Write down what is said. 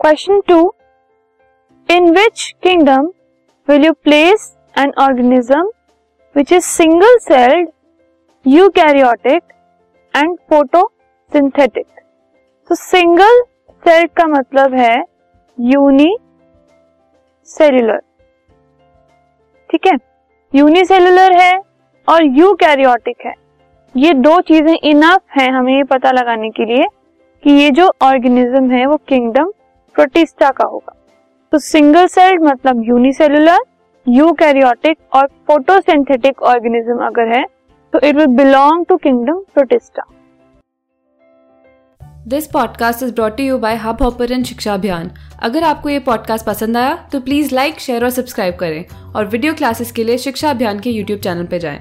Question two in which kingdom will you place an organism which is single celled eukaryotic and photosynthetic तो single celled का मतलब है uni cellular ठीक है? Unicellular है और यू कैरियोटिक है. ये दो चीज़ें इनफ हैं हमें ये पता लगाने के लिए कि ये जो ऑर्गेनिज्म है वो किंगडम प्रोटिस्टा का होगा। तो सिंगल सेल्ड मतलब यूनिसेलुलर यूकैरियोटिक और फोटोसिंथेटिक ऑर्गेनिज्म अगर है तो it will belong to kingdom Protista this podcast is brought you by Hubhopper Shiksha Abhiyan अगर आपको ये पॉडकास्ट पसंद आया तो प्लीज़ लाइक शेयर और सब्सक्राइब करें। और वीडियो क्लासेस के लिए शिक्षा अभियान के यूट्यूब चैनल पर जाएँ।